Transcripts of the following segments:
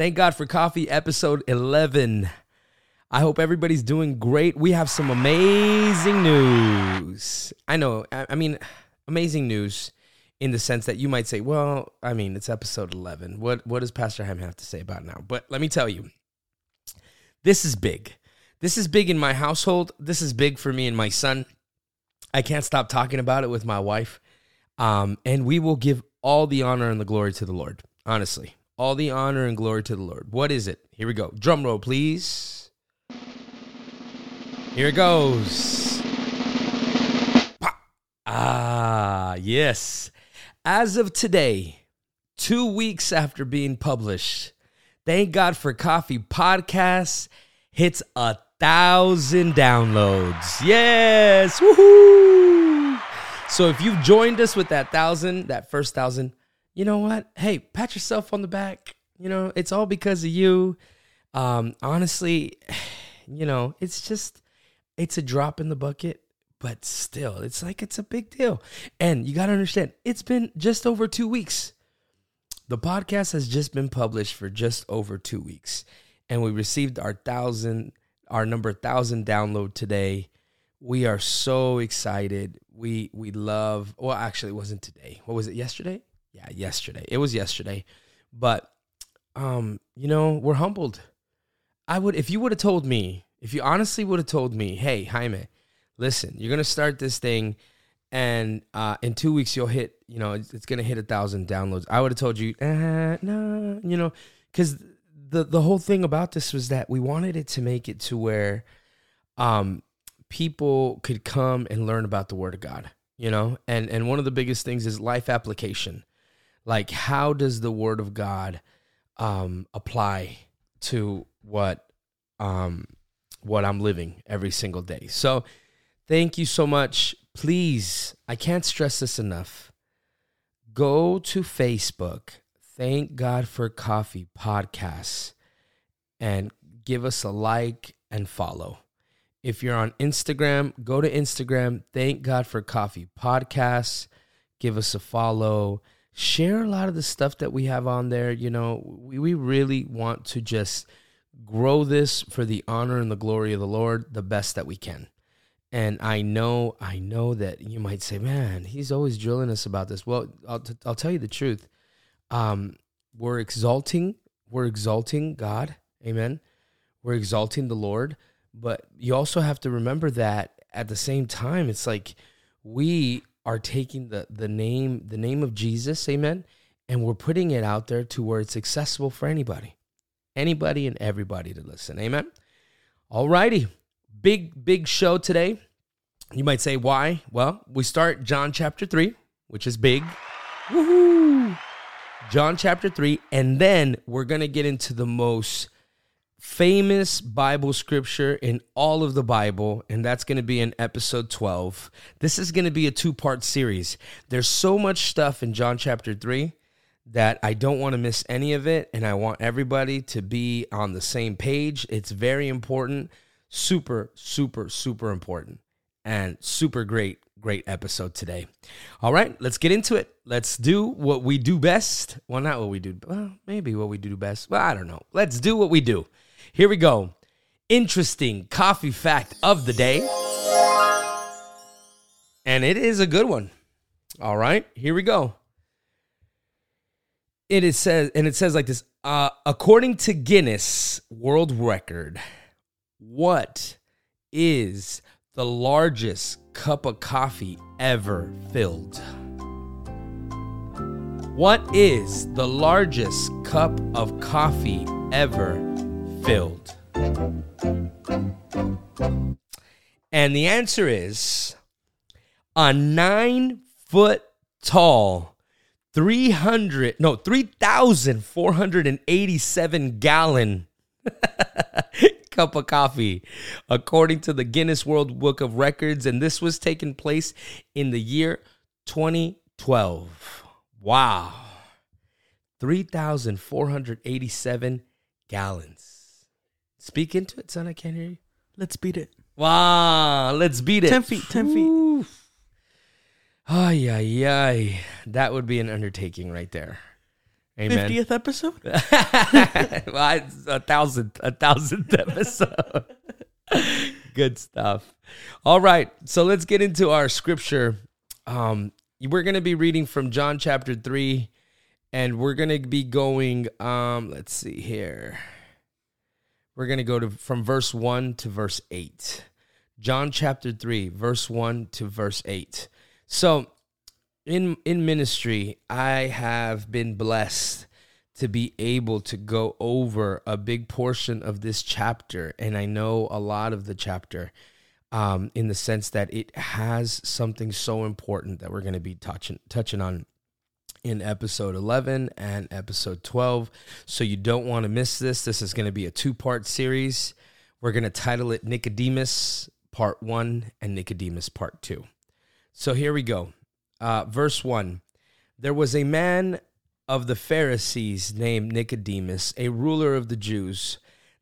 Thank God for coffee, episode 11. I hope everybody's doing great. We have some amazing news. I know, I, mean, amazing news in the sense that you might say, well, I mean, it's episode 11. What, what does Pastor Ham have to say about now? But let me tell you, this is big. This is big in my household. This is big for me and my son. I can't stop talking about it with my wife. Um, and we will give all the honor and the glory to the Lord. Honestly, all the honor and glory to the Lord. What is it? Here we go. Drum roll, please. Here it goes. Ah, yes. As of today, two weeks after being published, Thank God for Coffee podcast hits a thousand downloads. Yes. Woohoo. So if you've joined us with that thousand, that first thousand, you know what? Hey, pat yourself on the back. You know, it's all because of you. Um, honestly, you know, it's just it's a drop in the bucket, but still, it's like it's a big deal. And you gotta understand, it's been just over two weeks. The podcast has just been published for just over two weeks, and we received our thousand, our number thousand download today. We are so excited. We we love. Well, actually, it wasn't today. What was it? Yesterday? Yeah, yesterday. It was yesterday. But um, you know, we're humbled. I would if you would have told me, if you honestly would have told me, hey, Jaime, listen, you're gonna start this thing and uh, in two weeks you'll hit you know it's, it's gonna hit a thousand downloads i would have told you eh, no you know because the the whole thing about this was that we wanted it to make it to where um people could come and learn about the word of god you know and and one of the biggest things is life application like how does the word of god um apply to what um what i'm living every single day so thank you so much please, I can't stress this enough. Go to Facebook, Thank God for Coffee podcasts, and give us a like and follow. If you're on Instagram, go to Instagram, Thank God for Coffee podcasts, give us a follow. Share a lot of the stuff that we have on there. You know, we, we really want to just grow this for the honor and the glory of the Lord the best that we can. And I know, I know that you might say, "Man, he's always drilling us about this." Well, I'll, t- I'll tell you the truth. Um, we're exalting, we're exalting God, Amen. We're exalting the Lord, but you also have to remember that at the same time, it's like we are taking the the name, the name of Jesus, Amen, and we're putting it out there to where it's accessible for anybody, anybody, and everybody to listen, Amen. All righty big, big show today. You might say, why? Well, we start John chapter 3, which is big. Woohoo! John chapter 3, and then we're going to get into the most famous Bible scripture in all of the Bible, and that's going to be in episode 12. This is going to be a two part series. There's so much stuff in John chapter 3 that I don't want to miss any of it, and I want everybody to be on the same page. It's very important super, super, super important and super great, great episode today. All right, let's get into it. Let's do what we do best. Well, not what we do, well, maybe what we do best. Well, I don't know. Let's do what we do. Here we go. Interesting coffee fact of the day. And it is a good one. All right, here we go. It is says, and it says like this uh, according to Guinness World Record, what is the largest cup of coffee ever filled? What is the largest cup of coffee ever filled? And the answer is a nine foot tall, 300, no, 3,487 gallon cup of coffee, according to the Guinness World Book of Records. And this was taking place in the year 2012. Wow. 3,487 gallons. Speak into it, son. I can't hear you. Let's beat it. Wow. Let's beat it. 10 feet, 10 feet. Ay, ay, ay. That would be an undertaking right there. Amen. 50th episode? well, it's a thousandth, a thousandth episode. Good stuff. All right, so let's get into our scripture. Um, we're going to be reading from John chapter three, and we're going to be going. Um, let's see here. We're going to go to from verse one to verse eight. John chapter three, verse one to verse eight. So, in in ministry, I have been blessed to be able to go over a big portion of this chapter, and I know a lot of the chapter, um, in the sense that it has something so important that we're going to be touching touching on in episode 11 and episode 12. So you don't want to miss this. This is going to be a two part series. We're going to title it Nicodemus Part 1 and Nicodemus Part 2. So here we go. Uh, verse 1 There was a man of the Pharisees named Nicodemus, a ruler of the Jews.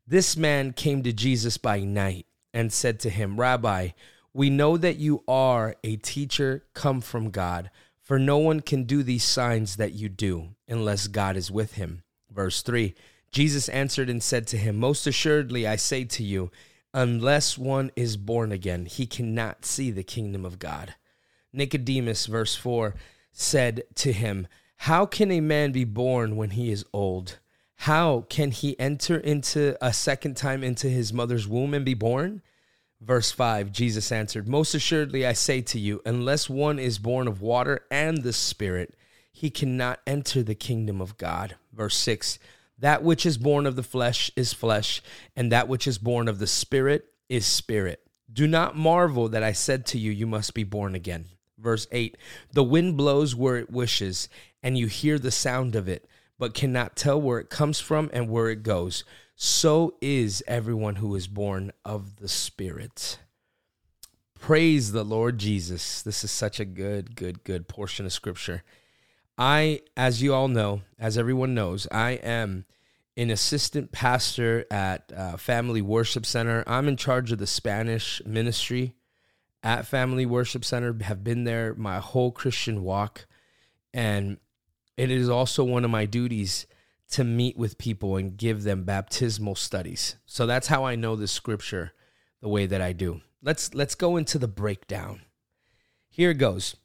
This man came to Jesus by night and said to him, Rabbi, we know that you are a teacher come from God, for no one can do these signs that you do unless God is with him. Verse 3 Jesus answered and said to him, Most assuredly, I say to you, unless one is born again, he cannot see the kingdom of God. Nicodemus, verse 4, said to him, how can a man be born when he is old? How can he enter into a second time into his mother's womb and be born? Verse 5 Jesus answered, Most assuredly I say to you, unless one is born of water and the Spirit, he cannot enter the kingdom of God. Verse 6 That which is born of the flesh is flesh, and that which is born of the Spirit is spirit. Do not marvel that I said to you, You must be born again. Verse 8 The wind blows where it wishes and you hear the sound of it, but cannot tell where it comes from and where it goes. So is everyone who is born of the Spirit. Praise the Lord Jesus. This is such a good, good, good portion of scripture. I, as you all know, as everyone knows, I am an assistant pastor at uh, Family Worship Center. I'm in charge of the Spanish ministry at Family Worship Center, have been there my whole Christian walk. And it is also one of my duties to meet with people and give them baptismal studies. So that's how I know the scripture the way that I do. Let's let's go into the breakdown. Here it goes.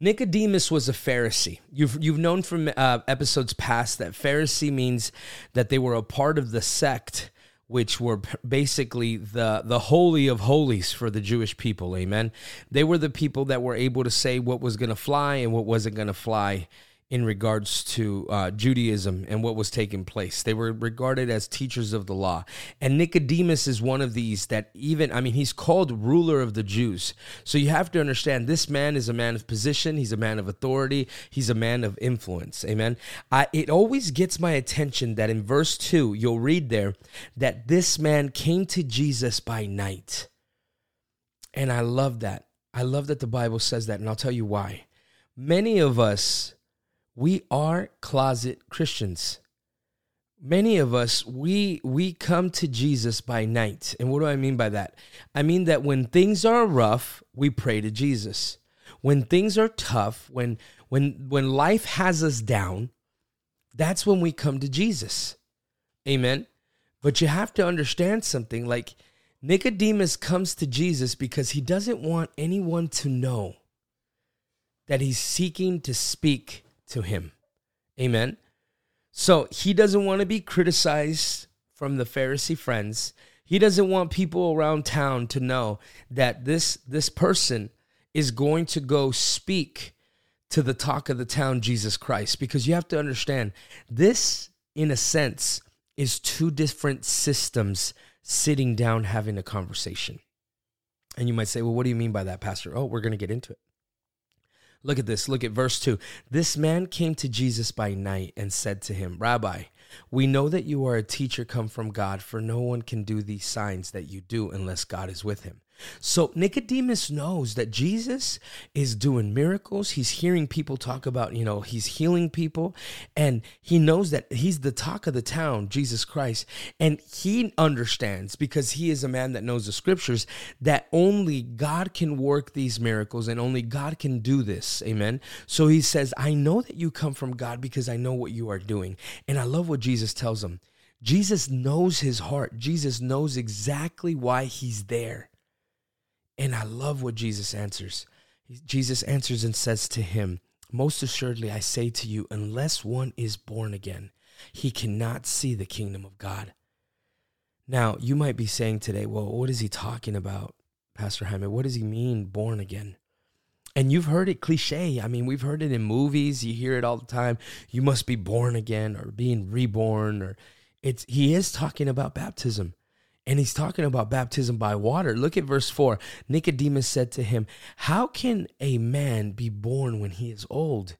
Nicodemus was a Pharisee. You've you've known from uh, episodes past that Pharisee means that they were a part of the sect which were basically the the holy of holies for the Jewish people. Amen. They were the people that were able to say what was going to fly and what wasn't going to fly in regards to uh, Judaism and what was taking place. They were regarded as teachers of the law. And Nicodemus is one of these that even, I mean, he's called ruler of the Jews. So you have to understand this man is a man of position, he's a man of authority, he's a man of influence. Amen. I, it always gets my attention that in verse 2, you'll read there that this man came to Jesus by night. And I love that. I love that the Bible says that, and I'll tell you why. Many of us, we are closet Christians. Many of us, we we come to Jesus by night. And what do I mean by that? I mean that when things are rough, we pray to Jesus. When things are tough, when when when life has us down, that's when we come to Jesus. Amen. But you have to understand something like Nicodemus comes to Jesus because he doesn't want anyone to know that he's seeking to speak to him. Amen. So he doesn't want to be criticized from the Pharisee friends. He doesn't want people around town to know that this this person is going to go speak to the talk of the town Jesus Christ because you have to understand this in a sense is two different systems sitting down having a conversation. And you might say, "Well, what do you mean by that, pastor?" Oh, we're going to get into it. Look at this. Look at verse 2. This man came to Jesus by night and said to him, Rabbi, we know that you are a teacher come from God, for no one can do these signs that you do unless God is with him. So Nicodemus knows that Jesus is doing miracles. He's hearing people talk about, you know, he's healing people. And he knows that he's the talk of the town, Jesus Christ. And he understands because he is a man that knows the scriptures that only God can work these miracles and only God can do this. Amen. So he says, I know that you come from God because I know what you are doing. And I love what Jesus tells him. Jesus knows his heart. Jesus knows exactly why he's there. And I love what Jesus answers. Jesus answers and says to him, Most assuredly, I say to you, unless one is born again, he cannot see the kingdom of God. Now, you might be saying today, Well, what is he talking about, Pastor Jaime? What does he mean, born again? And you've heard it cliche. I mean, we've heard it in movies. You hear it all the time. You must be born again or being reborn or it's he is talking about baptism. And he's talking about baptism by water. Look at verse 4. Nicodemus said to him, How can a man be born when he is old?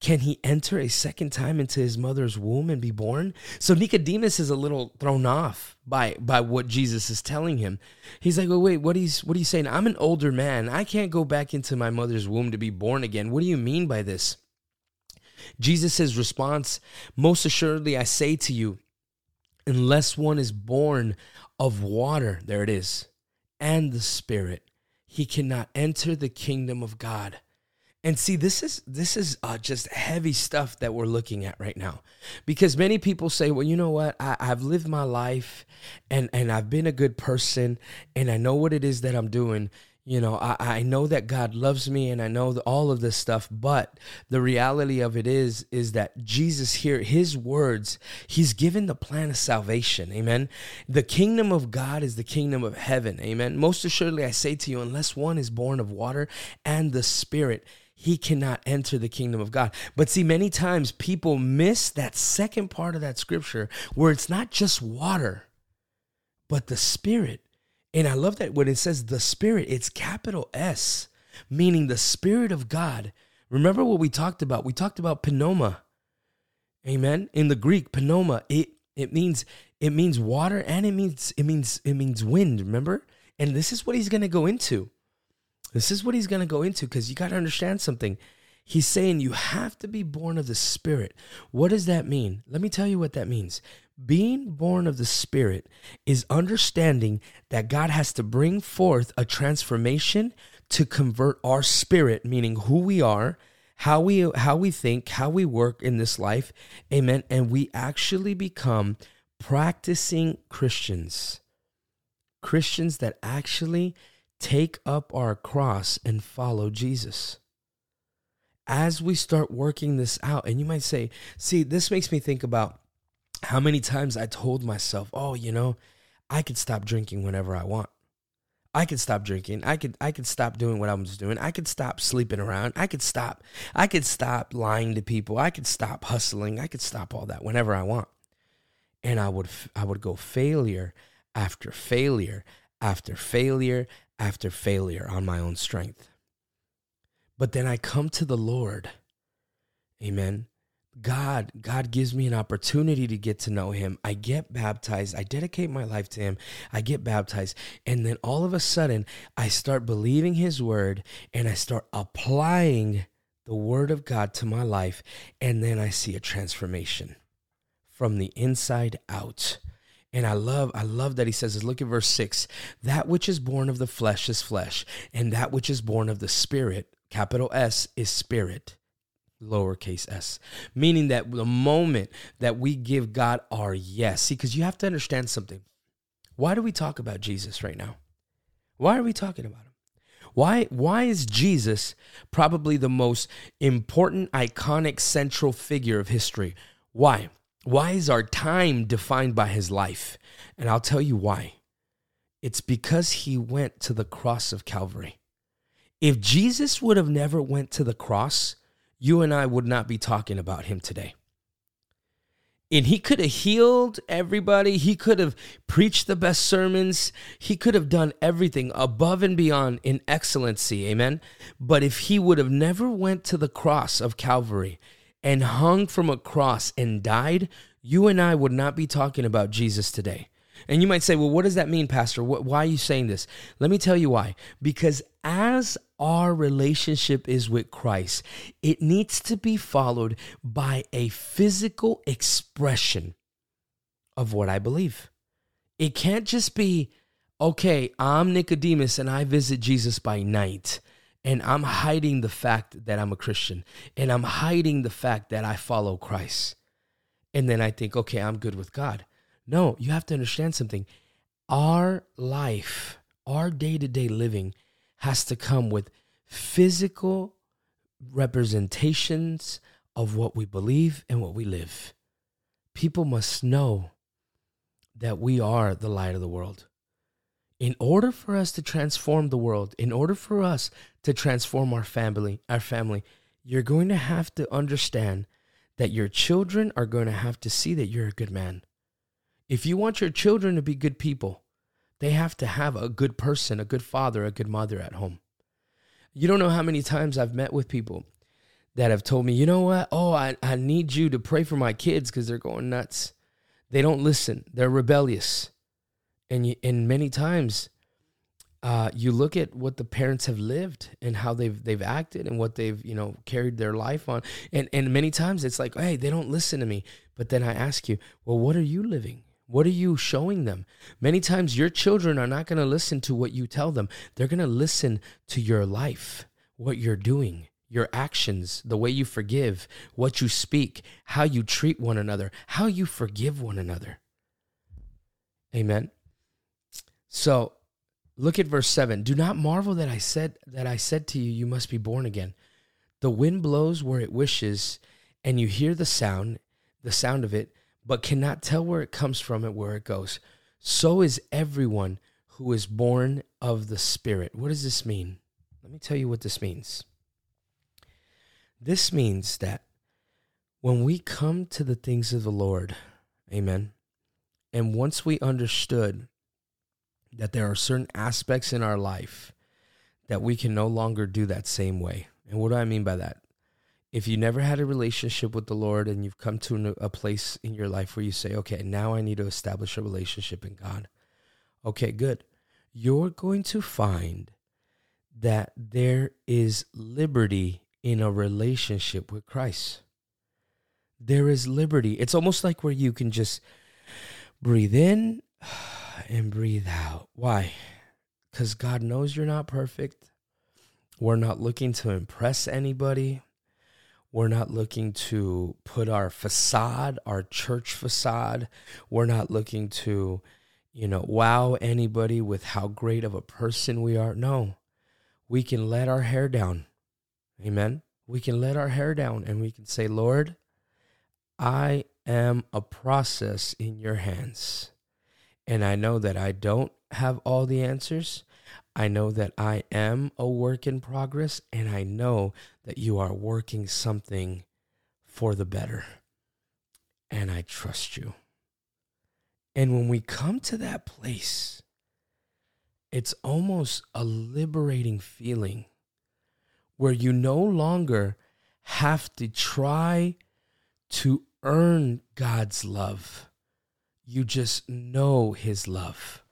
Can he enter a second time into his mother's womb and be born? So Nicodemus is a little thrown off by by what Jesus is telling him. He's like, well, wait, what he's what are you saying? I'm an older man. I can't go back into my mother's womb to be born again. What do you mean by this? Jesus' response, most assuredly I say to you, unless one is born of water, there it is, and the Spirit, he cannot enter the kingdom of God. And see, this is this is uh, just heavy stuff that we're looking at right now, because many people say, "Well, you know what? I, I've lived my life, and and I've been a good person, and I know what it is that I'm doing you know I, I know that god loves me and i know all of this stuff but the reality of it is is that jesus here his words he's given the plan of salvation amen the kingdom of god is the kingdom of heaven amen most assuredly i say to you unless one is born of water and the spirit he cannot enter the kingdom of God. But see, many times people miss that second part of that scripture where it's not just water, but the spirit. And I love that when it says the Spirit, it's capital S, meaning the Spirit of God. Remember what we talked about? We talked about pneuma. Amen. In the Greek, pneuma, it it means it means water and it means it means it means wind, remember? And this is what he's going to go into. This is what he's going to go into cuz you got to understand something. He's saying you have to be born of the Spirit. What does that mean? Let me tell you what that means. Being born of the Spirit is understanding that God has to bring forth a transformation to convert our spirit, meaning who we are, how we how we think, how we work in this life. Amen. And we actually become practicing Christians. Christians that actually take up our cross and follow Jesus. As we start working this out, and you might say, see, this makes me think about how many times I told myself, "Oh, you know, I could stop drinking whenever I want. I could stop drinking. I could I could stop doing what I was doing. I could stop sleeping around. I could stop I could stop lying to people. I could stop hustling. I could stop all that whenever I want." And I would I would go failure after failure after failure after failure on my own strength. But then I come to the Lord. Amen. God, God gives me an opportunity to get to know him. I get baptized. I dedicate my life to him. I get baptized. And then all of a sudden, I start believing his word and I start applying the word of God to my life. And then I see a transformation from the inside out. And I love, I love that he says, look at verse six. That which is born of the flesh is flesh, and that which is born of the spirit, capital S, is spirit lowercase s, meaning that the moment that we give God our yes, see, because you have to understand something. Why do we talk about Jesus right now? Why are we talking about him? Why, why is Jesus probably the most important, iconic, central figure of history? Why? Why is our time defined by his life? And I'll tell you why. It's because he went to the cross of Calvary. If Jesus would have never went to the cross, you and I would not be talking about him today. And he could have healed everybody. He could have preached the best sermons. He could have done everything above and beyond in excellency. Amen. But if he would have never went to the cross of Calvary and hung from a cross and died, you and I would not be talking about Jesus today. And you might say, well, what does that mean, Pastor? why are you saying this? Let me tell you why. Because as our relationship is with Christ, it needs to be followed by a physical expression of what I believe. It can't just be, okay, I'm Nicodemus and I visit Jesus by night and I'm hiding the fact that I'm a Christian and I'm hiding the fact that I follow Christ. And then I think, okay, I'm good with God. No, you have to understand something. Our life, our day to day living has to come with physical representations of what we believe and what we live. People must know that we are the light of the world. In order for us to transform the world, in order for us to transform our family, our family, you're going to have to understand that your children are going to have to see that you're a good man. If you want your children to be good people, they have to have a good person, a good father, a good mother at home. You don't know how many times I've met with people that have told me, you know what? Oh, I, I need you to pray for my kids because they're going nuts. They don't listen, they're rebellious. And, you, and many times, uh, you look at what the parents have lived and how they've they've acted and what they've you know carried their life on and and many times it's like hey they don't listen to me but then i ask you well what are you living what are you showing them? Many times your children are not going to listen to what you tell them. They're going to listen to your life, what you're doing, your actions, the way you forgive, what you speak, how you treat one another, how you forgive one another. Amen. So, look at verse 7. Do not marvel that I said that I said to you you must be born again. The wind blows where it wishes, and you hear the sound, the sound of it, but cannot tell where it comes from and where it goes. So is everyone who is born of the Spirit. What does this mean? Let me tell you what this means. This means that when we come to the things of the Lord, amen, and once we understood that there are certain aspects in our life that we can no longer do that same way. And what do I mean by that? If you never had a relationship with the Lord and you've come to a place in your life where you say, okay, now I need to establish a relationship in God. Okay, good. You're going to find that there is liberty in a relationship with Christ. There is liberty. It's almost like where you can just breathe in and breathe out. Why? Because God knows you're not perfect. We're not looking to impress anybody. We're not looking to put our facade, our church facade. We're not looking to, you know, wow anybody with how great of a person we are. No, we can let our hair down. Amen. We can let our hair down and we can say, Lord, I am a process in your hands. And I know that I don't have all the answers. I know that I am a work in progress, and I know that you are working something for the better. And I trust you. And when we come to that place, it's almost a liberating feeling where you no longer have to try to earn God's love. You just know His love.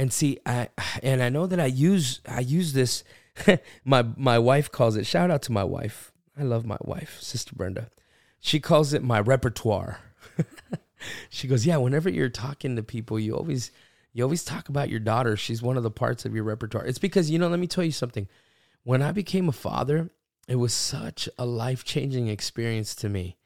And see, I and I know that I use I use this. my my wife calls it. Shout out to my wife. I love my wife, Sister Brenda. She calls it my repertoire. she goes, yeah. Whenever you're talking to people, you always you always talk about your daughter. She's one of the parts of your repertoire. It's because you know. Let me tell you something. When I became a father, it was such a life changing experience to me.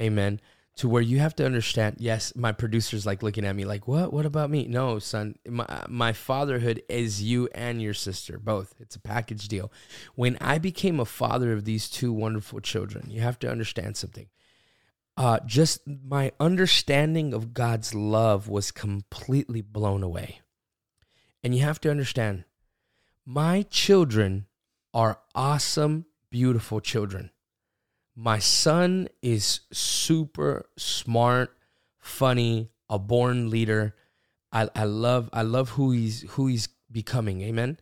Amen to where you have to understand yes my producer's like looking at me like what? What about me? No son my, my fatherhood is you and your sister both. It's a package deal. When i became a father of these two wonderful children you have to understand something. Uh, just my understanding of god's love was completely blown away. And you have to understand my children are awesome beautiful children my son is super smart, funny, a born leader. I, I love I love who he's who he's becoming. Amen.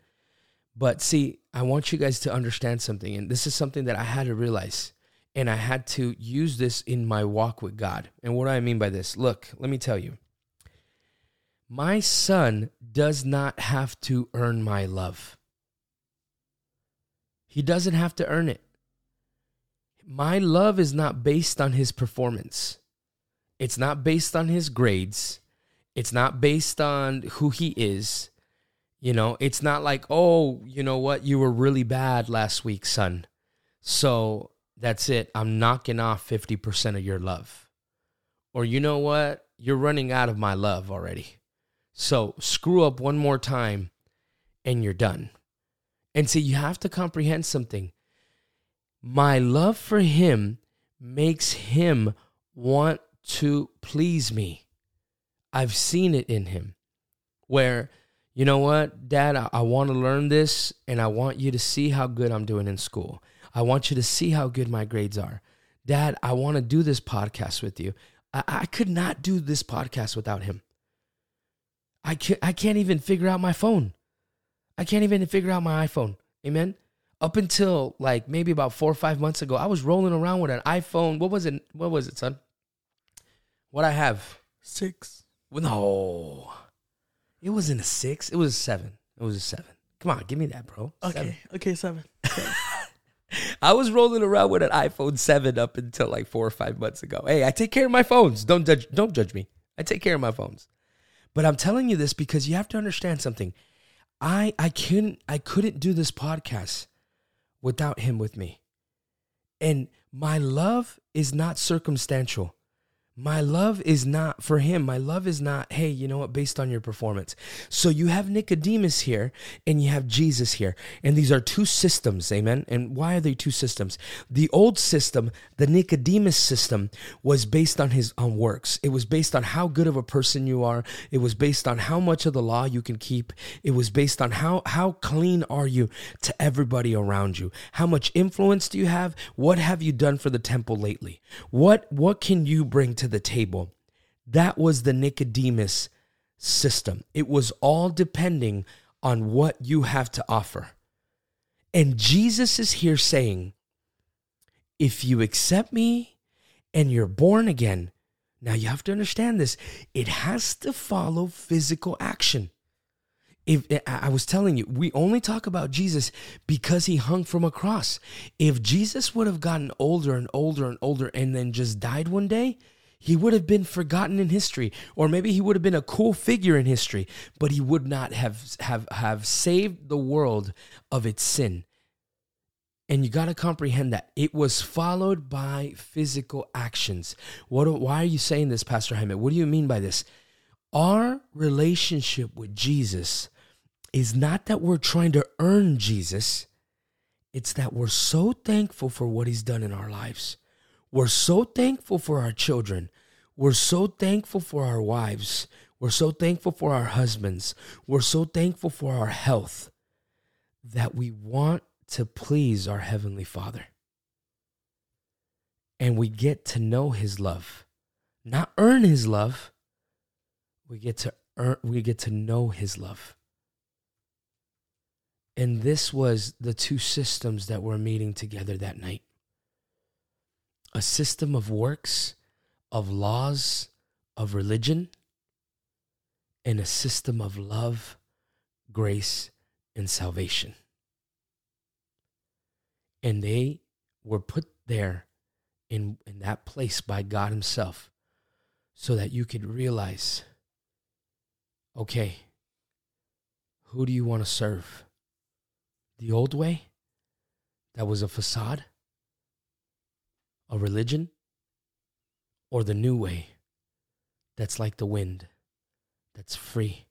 But see, I want you guys to understand something, and this is something that I had to realize, and I had to use this in my walk with God. And what do I mean by this? Look, let me tell you. My son does not have to earn my love. He doesn't have to earn it. My love is not based on his performance. It's not based on his grades. It's not based on who he is. You know, it's not like, oh, you know what? You were really bad last week, son. So that's it. I'm knocking off 50% of your love. Or you know what? You're running out of my love already. So screw up one more time and you're done. And so you have to comprehend something. My love for him makes him want to please me. I've seen it in him where, you know what, dad, I, I want to learn this and I want you to see how good I'm doing in school. I want you to see how good my grades are. Dad, I want to do this podcast with you. I, I could not do this podcast without him. I can't, I can't even figure out my phone. I can't even figure out my iPhone. Amen. Up until like maybe about four or five months ago, I was rolling around with an iPhone. What was it? What was it, son? What I have? Six. Well, no, it wasn't a six. It was a seven. It was a seven. Come on, give me that, bro. Okay. Seven. Okay, seven. I was rolling around with an iPhone seven up until like four or five months ago. Hey, I take care of my phones. Don't judge. Don't judge me. I take care of my phones. But I'm telling you this because you have to understand something. I I couldn't I couldn't do this podcast without him with me. And my love is not circumstantial. My love is not for him. My love is not, hey, you know what, based on your performance. So you have Nicodemus here and you have Jesus here. And these are two systems, amen? And why are they two systems? The old system, the Nicodemus system, was based on his on works. It was based on how good of a person you are. It was based on how much of the law you can keep. It was based on how how clean are you to everybody around you? How much influence do you have? What have you done for the temple lately? What what can you bring to the table? That was the Nicodemus system. It was all depending on what you have to offer. And Jesus is here saying, if you accept me and you're born again, now you have to understand this, it has to follow physical action. If I was telling you, we only talk about Jesus because he hung from a cross. If Jesus would have gotten older and older and older and then just died one day, he would have been forgotten in history or maybe he would have been a cool figure in history but he would not have have have saved the world of its sin. And you got to comprehend that. It was followed by physical actions. What why are you saying this pastor Jaime? What do you mean by this? Our relationship with Jesus is not that we're trying to earn Jesus. It's that we're so thankful for what he's done in our lives we're so thankful for our children. We're so thankful for our wives. We're so thankful for our husbands. We're so thankful for our health that we want to please our Heavenly Father. And we get to know His love, not earn His love. We get to earn, we get to know His love. And this was the two systems that were meeting together that night a system of works, of laws, of religion, and a system of love, grace, and salvation. And they were put there in, in that place by God Himself so that you could realize okay, who do you want to serve? The old way? That was a facade? A religion or the new way that's like the wind, that's free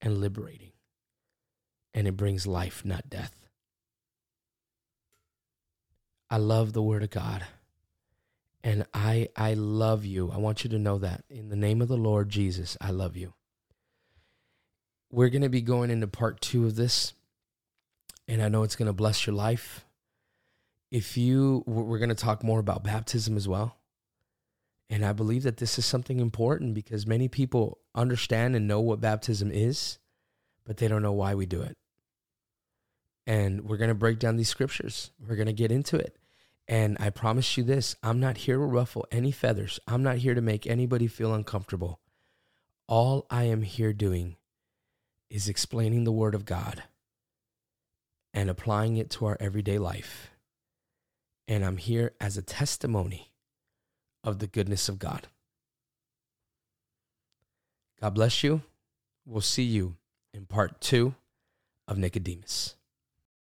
and liberating, and it brings life, not death. I love the Word of God. And I, I love you. I want you to know that. In the name of the Lord Jesus, I love you. We're going to be going into part two of this. And I know it's going to bless your life if you we're going to talk more about baptism as well. And i believe that this is something important because many people understand and know what baptism is but they don't know why we do it. And we're going to break down these scriptures. We're going to get into it. And i promise you this i'm not here to ruffle any feathers. I'm not here to make anybody feel uncomfortable. All I am here doing is explaining the Word of God and applying it to our everyday life. And I'm here as a testimony of the goodness of God. God bless you. We'll see you in part two of Nicodemus.